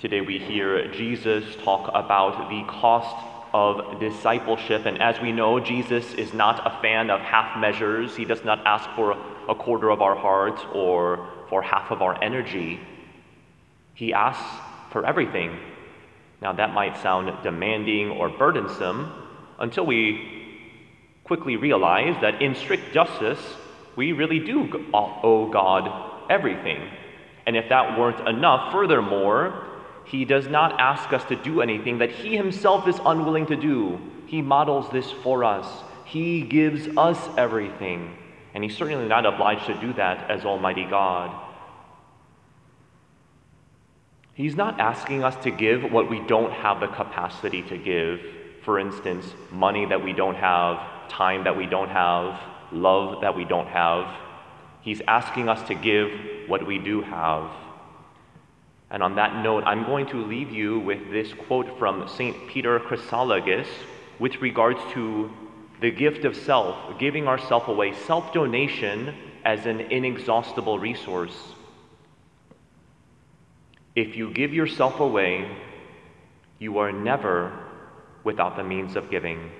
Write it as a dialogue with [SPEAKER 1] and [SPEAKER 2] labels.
[SPEAKER 1] Today we hear Jesus talk about the cost of discipleship. And as we know, Jesus is not a fan of half measures. He does not ask for a quarter of our heart or for half of our energy. He asks for everything. Now, that might sound demanding or burdensome until we quickly realize that in strict justice, we really do owe God everything. And if that weren't enough, furthermore, he does not ask us to do anything that he himself is unwilling to do. He models this for us. He gives us everything. And he's certainly not obliged to do that as Almighty God. He's not asking us to give what we don't have the capacity to give. For instance, money that we don't have, time that we don't have, love that we don't have. He's asking us to give what we do have. And on that note, I'm going to leave you with this quote from St. Peter Chrysologus with regards to the gift of self, giving ourself away, self donation as an inexhaustible resource. If you give yourself away, you are never without the means of giving.